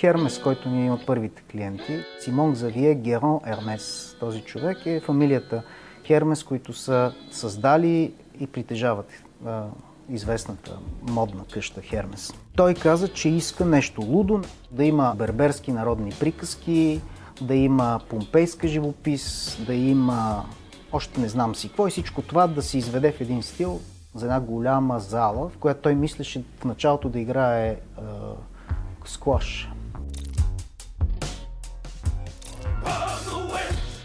Хермес, който ни е от първите клиенти, Симон Завие Герон Ермес. Този човек е фамилията Хермес, които са създали и притежават известната модна къща Хермес. Той каза, че иска нещо лудо, да има берберски народни приказки, да има помпейска живопис, да има още не знам си какво и всичко това да се изведе в един стил за една голяма зала, в която той мислеше в началото да играе е, сквош.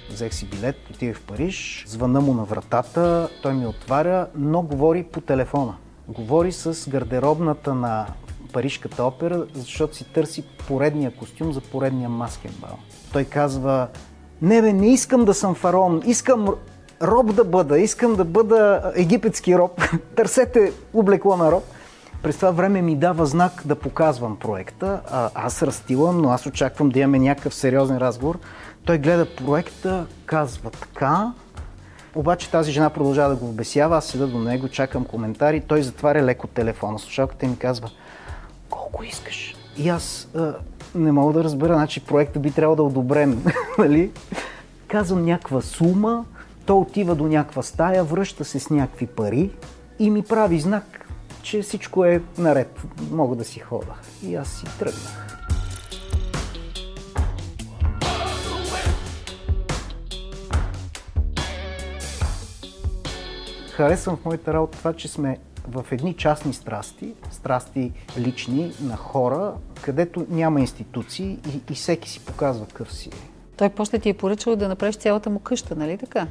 Взех си билет, отидах в Париж, звъна му на вратата, той ми отваря, но говори по телефона. Говори с гардеробната на Парижката опера, защото си търси поредния костюм за поредния маскен бал. Той казва, не бе, не искам да съм фараон, искам роб да бъда, искам да бъда египетски роб. Търсете облекло на роб. През това време ми дава знак да показвам проекта. А, аз разтилам, но аз очаквам да имаме някакъв сериозен разговор. Той гледа проекта, казва така, обаче тази жена продължава да го обесява, аз седа до него, чакам коментари, той затваря леко телефона. Слушалката ми казва, колко искаш? И аз а, не мога да разбера, значи проекта би трябвало да е одобрен, нали? Казвам някаква сума, той отива до някаква стая, връща се с някакви пари и ми прави знак, че всичко е наред, мога да си хода. И аз си тръгнах. Харесвам в моята работа това, че сме в едни частни страсти, страсти лични на хора, където няма институции и, и всеки си показва къв си е. Той после ти е поръчал да направиш цялата му къща, нали така?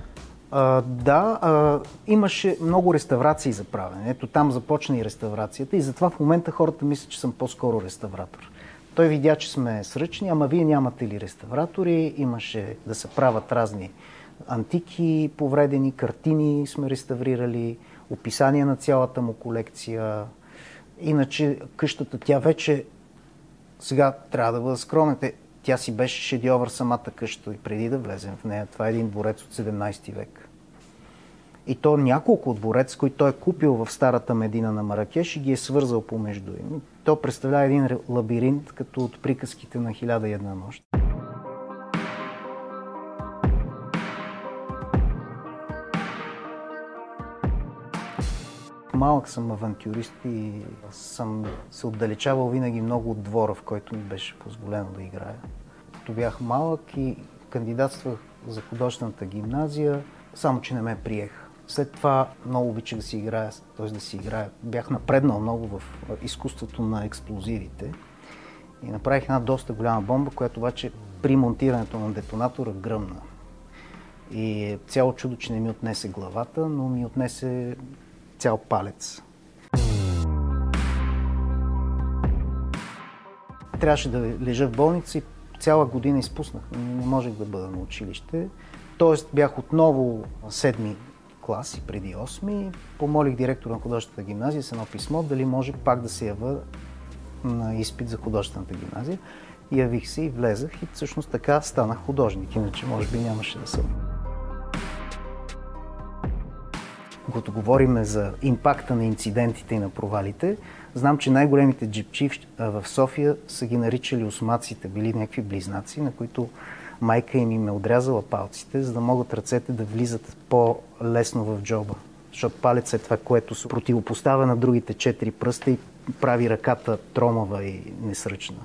А, да, а, имаше много реставрации за правене. Ето там започна и реставрацията и затова в момента хората мислят, че съм по-скоро реставратор. Той видя, че сме сръчни, ама вие нямате ли реставратори? Имаше да се правят разни антики, повредени картини сме реставрирали, описания на цялата му колекция. Иначе къщата, тя вече, сега трябва да бъда скромен, тя си беше шедьовър самата къща и преди да влезем в нея. Това е един дворец от 17 век. И то няколко дворец, които той е купил в старата Медина на Маракеш и ги е свързал помежду им. То представлява един лабиринт, като от приказките на Хиляда и една нощ. Малък съм авантюрист и съм се отдалечавал винаги много от двора, в който ми беше позволено да играя. Като бях малък и кандидатствах за художествената гимназия, само че не ме приех. След това много обичах да си играя, т.е. да си играя. Бях напреднал много в изкуството на експлозивите и направих една доста голяма бомба, която обаче при монтирането на детонатора гръмна. И е цяло чудо, че не ми отнесе главата, но ми отнесе цял палец. Трябваше да лежа в болница и цяла година изпуснах. Не можех да бъда на училище. Тоест бях отново седми клас и преди 8 помолих директора на художествената гимназия с едно писмо дали може пак да се ява на изпит за художествената гимназия. Явих се и влезах и всъщност така станах художник, иначе може би нямаше да съм. Когато говорим за импакта на инцидентите и на провалите, знам, че най-големите джипчи в София са ги наричали осмаците, били някакви близнаци, на които майка им им е отрязала палците, за да могат ръцете да влизат по-лесно в джоба. Защото палец е това, което се противопоставя на другите четири пръста и прави ръката тромава и несръчна.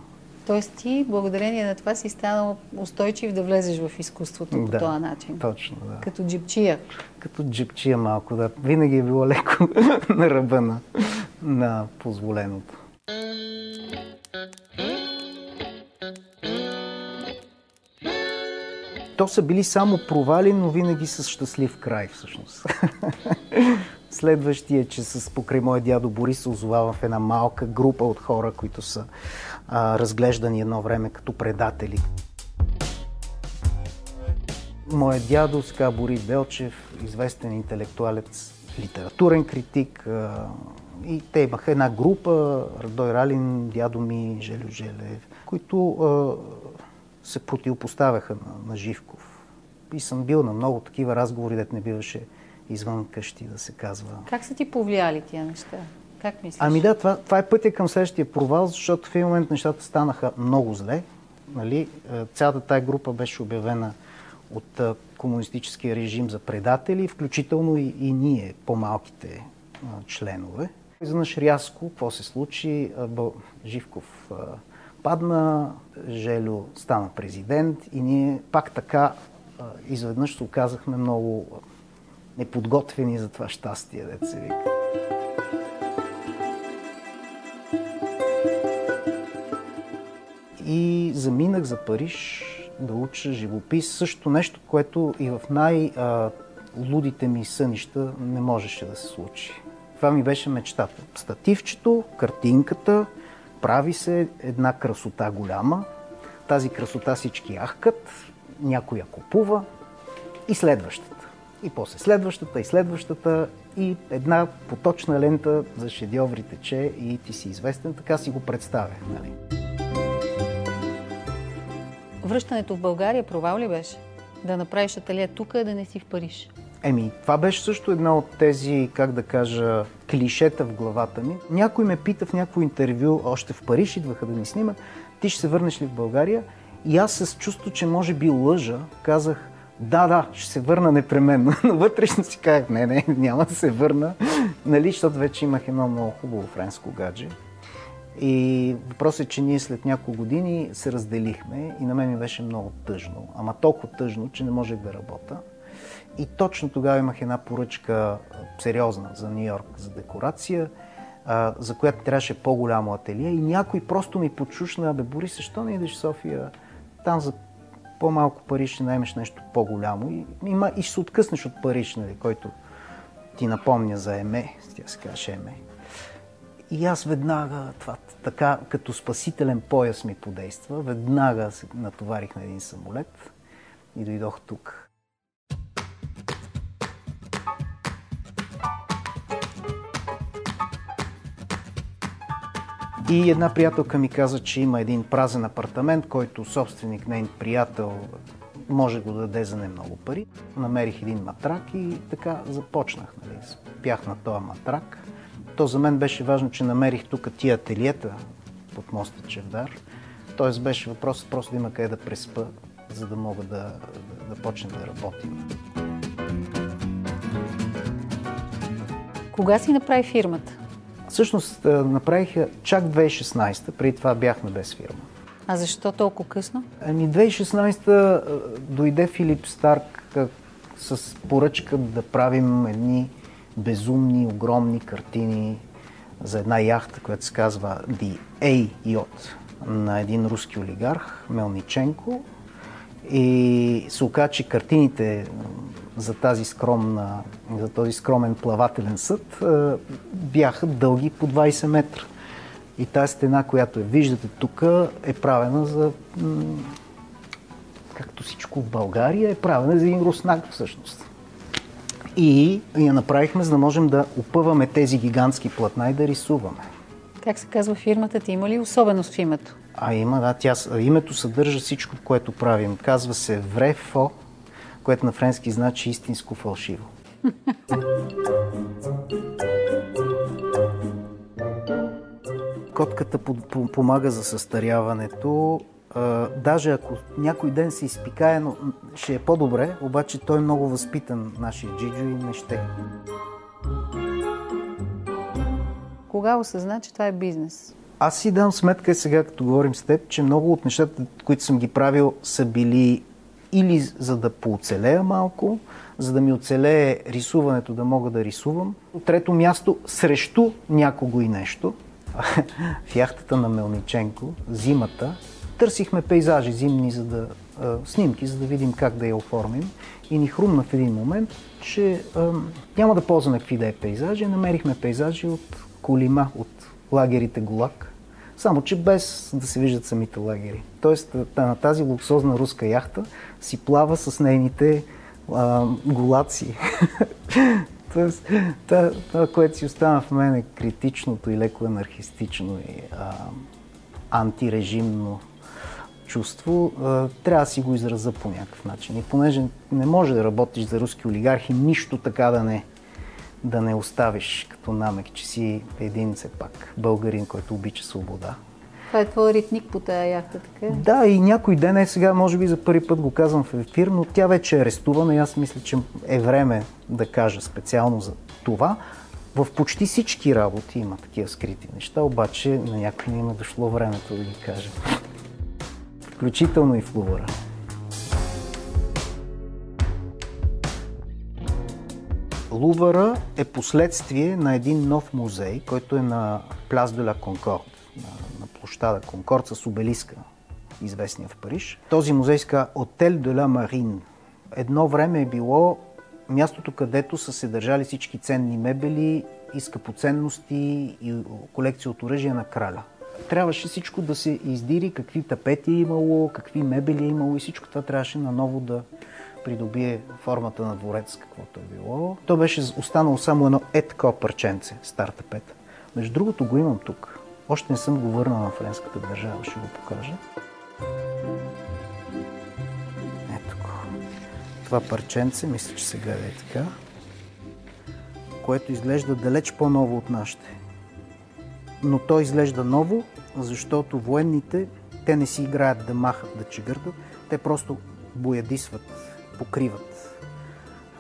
Тоест ти, благодарение на това, си станал устойчив да влезеш в изкуството по да, този начин. Точно, да. Като джипчия. Като джипчия малко, да. Винаги е било леко на ръба на, на позволеното. То са били само провали, но винаги с щастлив край, всъщност. Следващия, че с покрай моя дядо Борис се озовава в една малка група от хора, които са а, разглеждани едно време като предатели. Моят дядо, сега Борис Белчев, известен интелектуалец, литературен критик, а, и те имаха една група, Радой Ралин, дядо ми, Желю Желев, които а, се противопоставяха на, на Живков. И съм бил на много такива разговори, дет не биваше извън къщи да се казва. Как са ти повлияли тия неща? Как мислиш? Ами да, това, това е пътя към следващия провал, защото в един момент нещата станаха много зле. Нали? Е, цялата тая група беше обявена от е, комунистическия режим за предатели, включително и, и ние, по-малките членове. Изведнъж рязко, какво се случи? Живков падна, Желю стана президент и ние пак така изведнъж се оказахме много неподготвени за това щастие, се вика. И заминах за Париж да уча живопис. Също нещо, което и в най-лудите ми сънища не можеше да се случи. Това ми беше мечтата. Стативчето, картинката, прави се една красота голяма. Тази красота всички ахкат, някой я купува и следващата. И после следващата и следващата и една поточна лента за шедьоври тече и ти си известен, така си го представя. Нали? Връщането в България провал ли беше? Да направиш ателие тук, а да не си в Париж? Еми, това беше също една от тези, как да кажа, клишета в главата ми. Някой ме пита в някакво интервю, още в Париж идваха да ни снимат, ти ще се върнеш ли в България? И аз с чувство, че може би лъжа, казах, да, да, ще се върна непременно. Но вътрешно си казах, не, не, няма да се върна, нали, защото вече имах едно много хубаво френско гадже. И въпросът е, че ние след няколко години се разделихме и на мен ми беше много тъжно. Ама толкова тъжно, че не можех да работя. И точно тогава имах една поръчка сериозна за Нью Йорк за декорация, за която трябваше по-голямо ателие. И някой просто ми подшушна, бе, Борис, защо не идеш в София? Там за по-малко пари ще наймеш нещо по-голямо. И, има, и ще се откъснеш от Париж, нали, който ти напомня за Еме, тя се казваше Еме. И аз веднага, това така като спасителен пояс ми подейства, веднага се натоварих на един самолет и дойдох тук. И една приятелка ми каза, че има един празен апартамент, който собственик, нейн приятел, може да го даде за не много пари. Намерих един матрак и така започнах. Нали. Спях на този матрак. То за мен беше важно, че намерих тук тия ателиета под моста Чевдар. Тоест беше въпрос просто да има къде да преспа, за да мога да, да, да почне да работим. Кога си направи фирмата? Всъщност направиха чак 2016, преди това бяхме без фирма. А защо толкова късно? Ами 2016 дойде Филип Старк с поръчка да правим едни безумни, огромни картини за една яхта, която се казва The A Yacht на един руски олигарх, Мелниченко. И се оказа, че картините за, тази скромна, за този скромен плавателен съд бяха дълги по 20 метра. И тази стена, която я виждате тук, е правена за, както всичко в България, е правена за един руснак всъщност. И я направихме, за да можем да опъваме тези гигантски платна и да рисуваме. Как се казва фирмата ти? Има ли особеност в името? А има, да. Тя, името съдържа всичко, което правим. Казва се Врефо, което на френски значи истинско фалшиво. Котката помага за състаряването. Даже ако някой ден се изпикае, но ще е по-добре, обаче той е много възпитан, нашия Джиджо, и не ще. Кога осъзна, че това е бизнес? Аз си дам сметка сега, като говорим с теб, че много от нещата, които съм ги правил, са били или за да пооцелея малко, за да ми оцелее рисуването, да мога да рисувам. Трето място, срещу някого и нещо. в яхтата на Мелниченко, зимата, търсихме пейзажи зимни, за да, а, снимки, за да видим как да я оформим. И ни хрумна в един момент, че а, няма да ползваме какви да е пейзажи. Намерихме пейзажи от Колима, от лагерите Голак, само че без да се виждат самите лагери. Тоест на тази луксозна руска яхта си плава с нейните а, голаци. Тоест, това, това, което си остана в мен е критичното и леко анархистично и а, антирежимно чувство, трябва да си го израза по някакъв начин. И понеже не може да работиш за руски олигархи, нищо така да не да не оставиш като намек, че си един все пак българин, който обича свобода. Това е твой ритник по тази яхта, така? Да, и някой ден е сега, може би за първи път го казвам в ефир, но тя вече е арестувана и аз мисля, че е време да кажа специално за това. В почти всички работи има такива скрити неща, обаче на някой не има дошло времето да ги кажа. Включително и в Лувъра. Е последствие на един нов музей, който е на Пляс де ла Конкорд, на, на площада Конкорд с обелиска, известния в Париж. Този музей се казва Отел де ла Марин. Едно време е било мястото, където са се държали всички ценни мебели и скъпоценности и колекция от оръжия на краля. Трябваше всичко да се издири, какви тапети е имало, какви мебели е имало и всичко това трябваше наново да придобие формата на дворец, каквото е било. То беше останало само едно е такова парченце, стар тапет. Между другото го имам тук. Още не съм го върнал на френската държава, ще го покажа. Ето. Това парченце, мисля, че сега е така, което изглежда далеч по-ново от нашите. Но то изглежда ново, защото военните, те не си играят да махат, да чегъртат, те просто боядисват, покриват.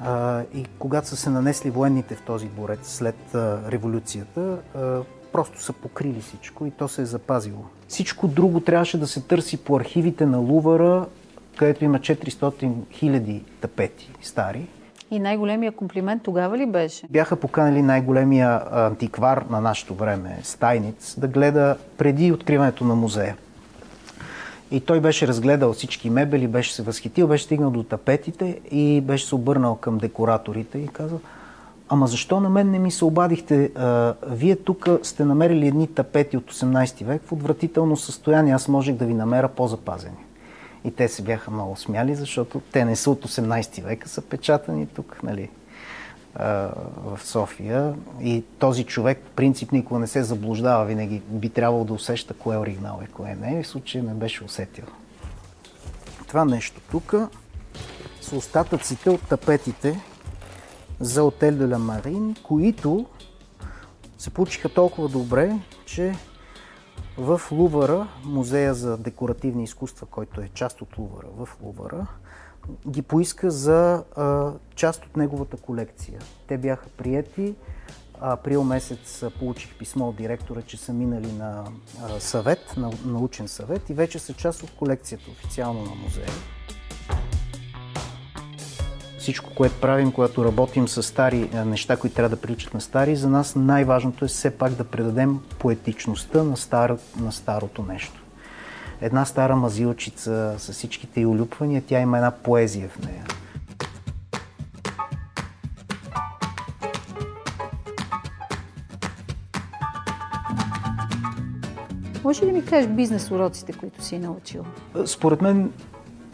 А, и когато са се нанесли военните в този борец след а, революцията, а, просто са покрили всичко и то се е запазило. Всичко друго трябваше да се търси по архивите на Лувара, където има 400 хиляди тапети стари. И най-големия комплимент тогава ли беше? Бяха поканали най-големия антиквар на нашето време, Стайниц, да гледа преди откриването на музея. И той беше разгледал всички мебели, беше се възхитил, беше стигнал до тапетите и беше се обърнал към декораторите и казал, ама защо на мен не ми се обадихте? А, вие тук сте намерили едни тапети от 18 век в отвратително състояние, аз можех да ви намеря по-запазени. И те се бяха много смяли, защото те не са от 18 века, са печатани тук, нали, в София. И този човек, принцип, никога не се заблуждава, винаги би трябвало да усеща кое е оригинал и кое не. В случай не беше усетил. Това нещо тук са остатъците от тапетите за Отел де ла Марин, които се получиха толкова добре, че в Лувара, музея за декоративни изкуства, който е част от Лувара, в Лувара, ги поиска за а, част от неговата колекция. Те бяха приети. Април месец получих писмо от директора, че са минали на съвет, на научен съвет и вече са част от колекцията официално на музея. Всичко, което правим, когато работим с стари неща, които трябва да приличат на стари, за нас най-важното е все пак да предадем поетичността на, стар, на старото нещо една стара мазилчица с всичките й улюпвания, тя има една поезия в нея. Може ли ми кажеш бизнес уроците, които си научил? Според мен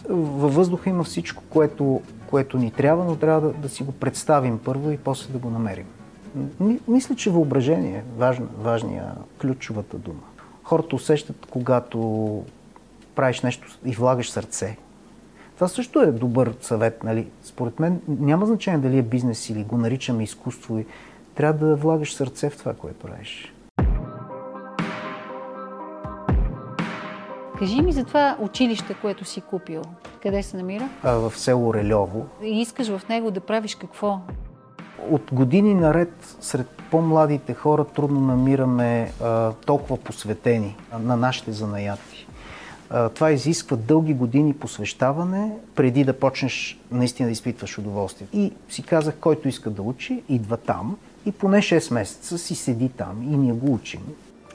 във въздуха има всичко, което, което ни трябва, но трябва да, да си го представим първо и после да го намерим. Мисля, че въображение е важна, важния, ключовата дума. Хората усещат, когато правиш нещо и влагаш сърце. Това също е добър съвет. Нали? Според мен няма значение дали е бизнес или го наричаме изкуство. Трябва да влагаш сърце в това, което правиш. Кажи ми за това училище, което си купил. Къде се намира? А, в село Релево. И искаш в него да правиш какво? От години наред сред по-младите хора трудно намираме а, толкова посветени на нашите занаяти. Това изисква дълги години посвещаване, преди да почнеш наистина да изпитваш удоволствие. И си казах, който иска да учи, идва там и поне 6 месеца си седи там и ние го учим.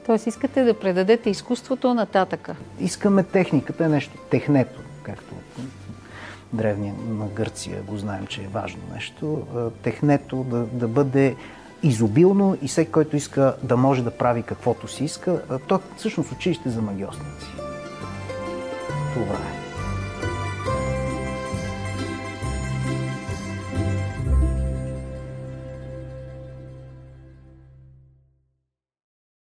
Тоест искате да предадете изкуството нататъка? Искаме техниката, е нещо, технето, както древния на Гърция го знаем, че е важно нещо. Технето да, да бъде изобилно и всеки, който иска да може да прави каквото си иска. То всъщност училище за магиосници. Това е.